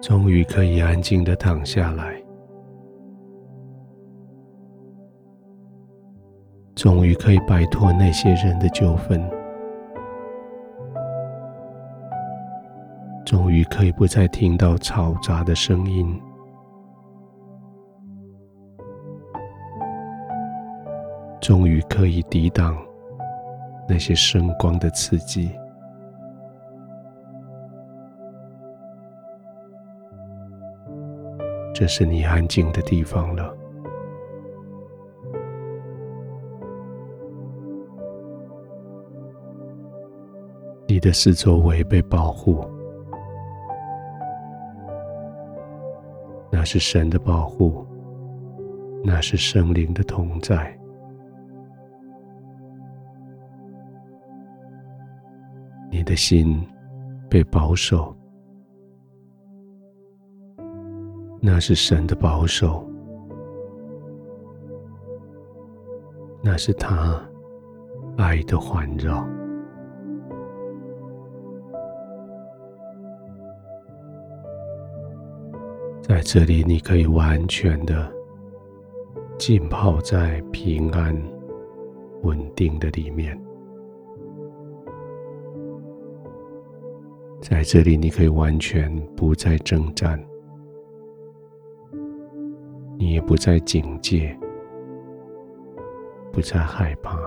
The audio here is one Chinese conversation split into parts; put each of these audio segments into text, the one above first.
终于可以安静的躺下来，终于可以摆脱那些人的纠纷，终于可以不再听到嘈杂的声音。终于可以抵挡那些声光的刺激，这是你安静的地方了。你的四周围被保护，那是神的保护，那是圣灵的同在。你的心被保守，那是神的保守，那是他爱的环绕。在这里，你可以完全的浸泡在平安、稳定的里面。在这里，你可以完全不再征战，也不再警戒，不再害怕，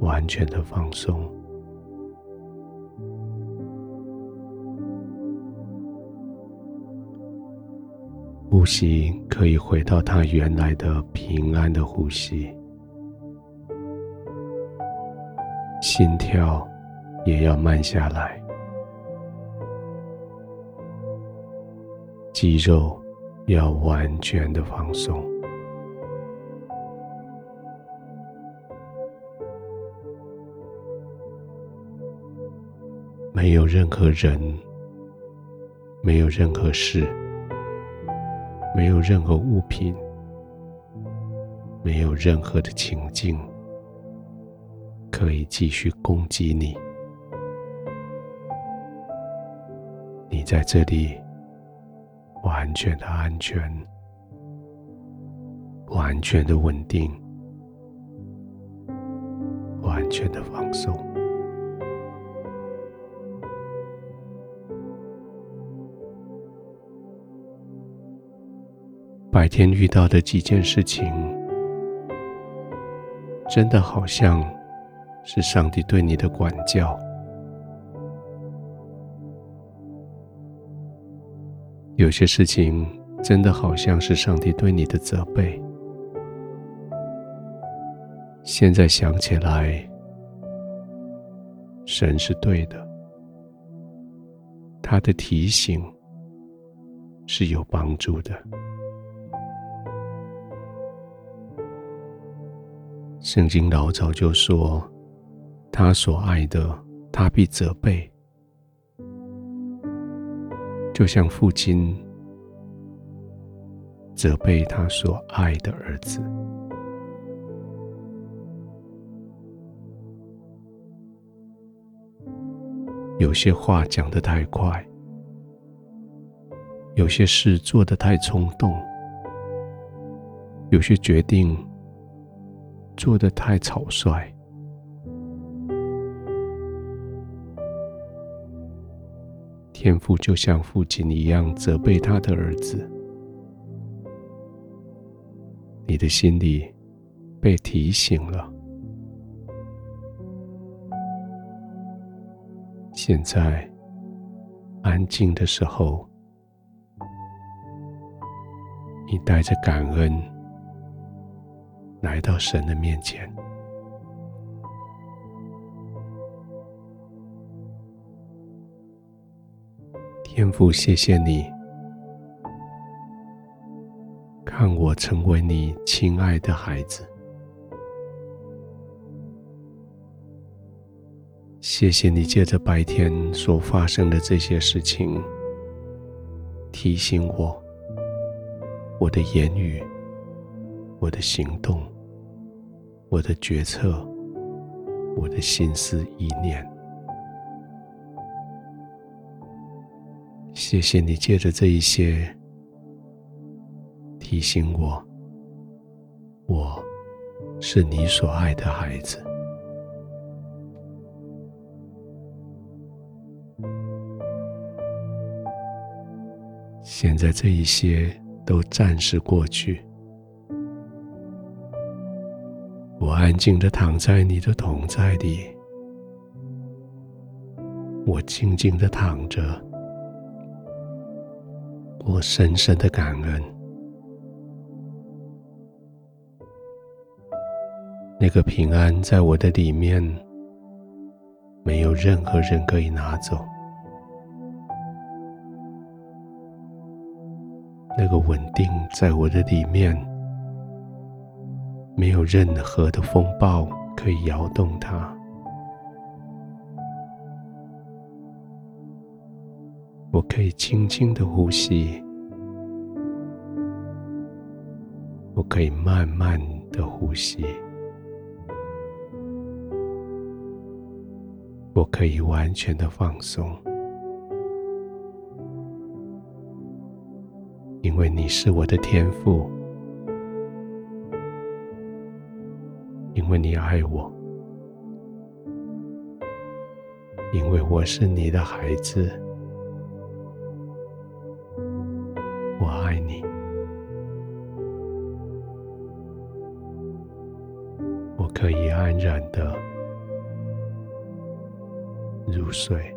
完全的放松，呼吸可以回到它原来的平安的呼吸。心跳也要慢下来，肌肉要完全的放松，没有任何人，没有任何事，没有任何物品，没有任何的情境。可以继续攻击你。你在这里完全的安全，完全的稳定，完全的放松。白天遇到的几件事情，真的好像。是上帝对你的管教，有些事情真的好像是上帝对你的责备。现在想起来，神是对的，他的提醒是有帮助的。圣经老早就说。他所爱的，他必责备，就像父亲责备他所爱的儿子。有些话讲得太快，有些事做得太冲动，有些决定做得太草率。天父就像父亲一样责备他的儿子，你的心里被提醒了。现在安静的时候，你带着感恩来到神的面前。天父，谢谢你，看我成为你亲爱的孩子。谢谢你借着白天所发生的这些事情，提醒我，我的言语、我的行动、我的决策我的心思意念。谢谢你借着这一些提醒我，我是你所爱的孩子。现在这一些都暂时过去，我安静的躺在你的同在里，我静静的躺着，我深深的感恩，那个平安在我的里面，没有任何人可以拿走。那个稳定在我的里面，没有任何的风暴可以摇动它。我可以轻轻的呼吸，我可以慢慢的呼吸，我可以完全的放松。因为你是我的天父，因为你爱我，因为我是你的孩子，我爱你，我可以安然的入睡。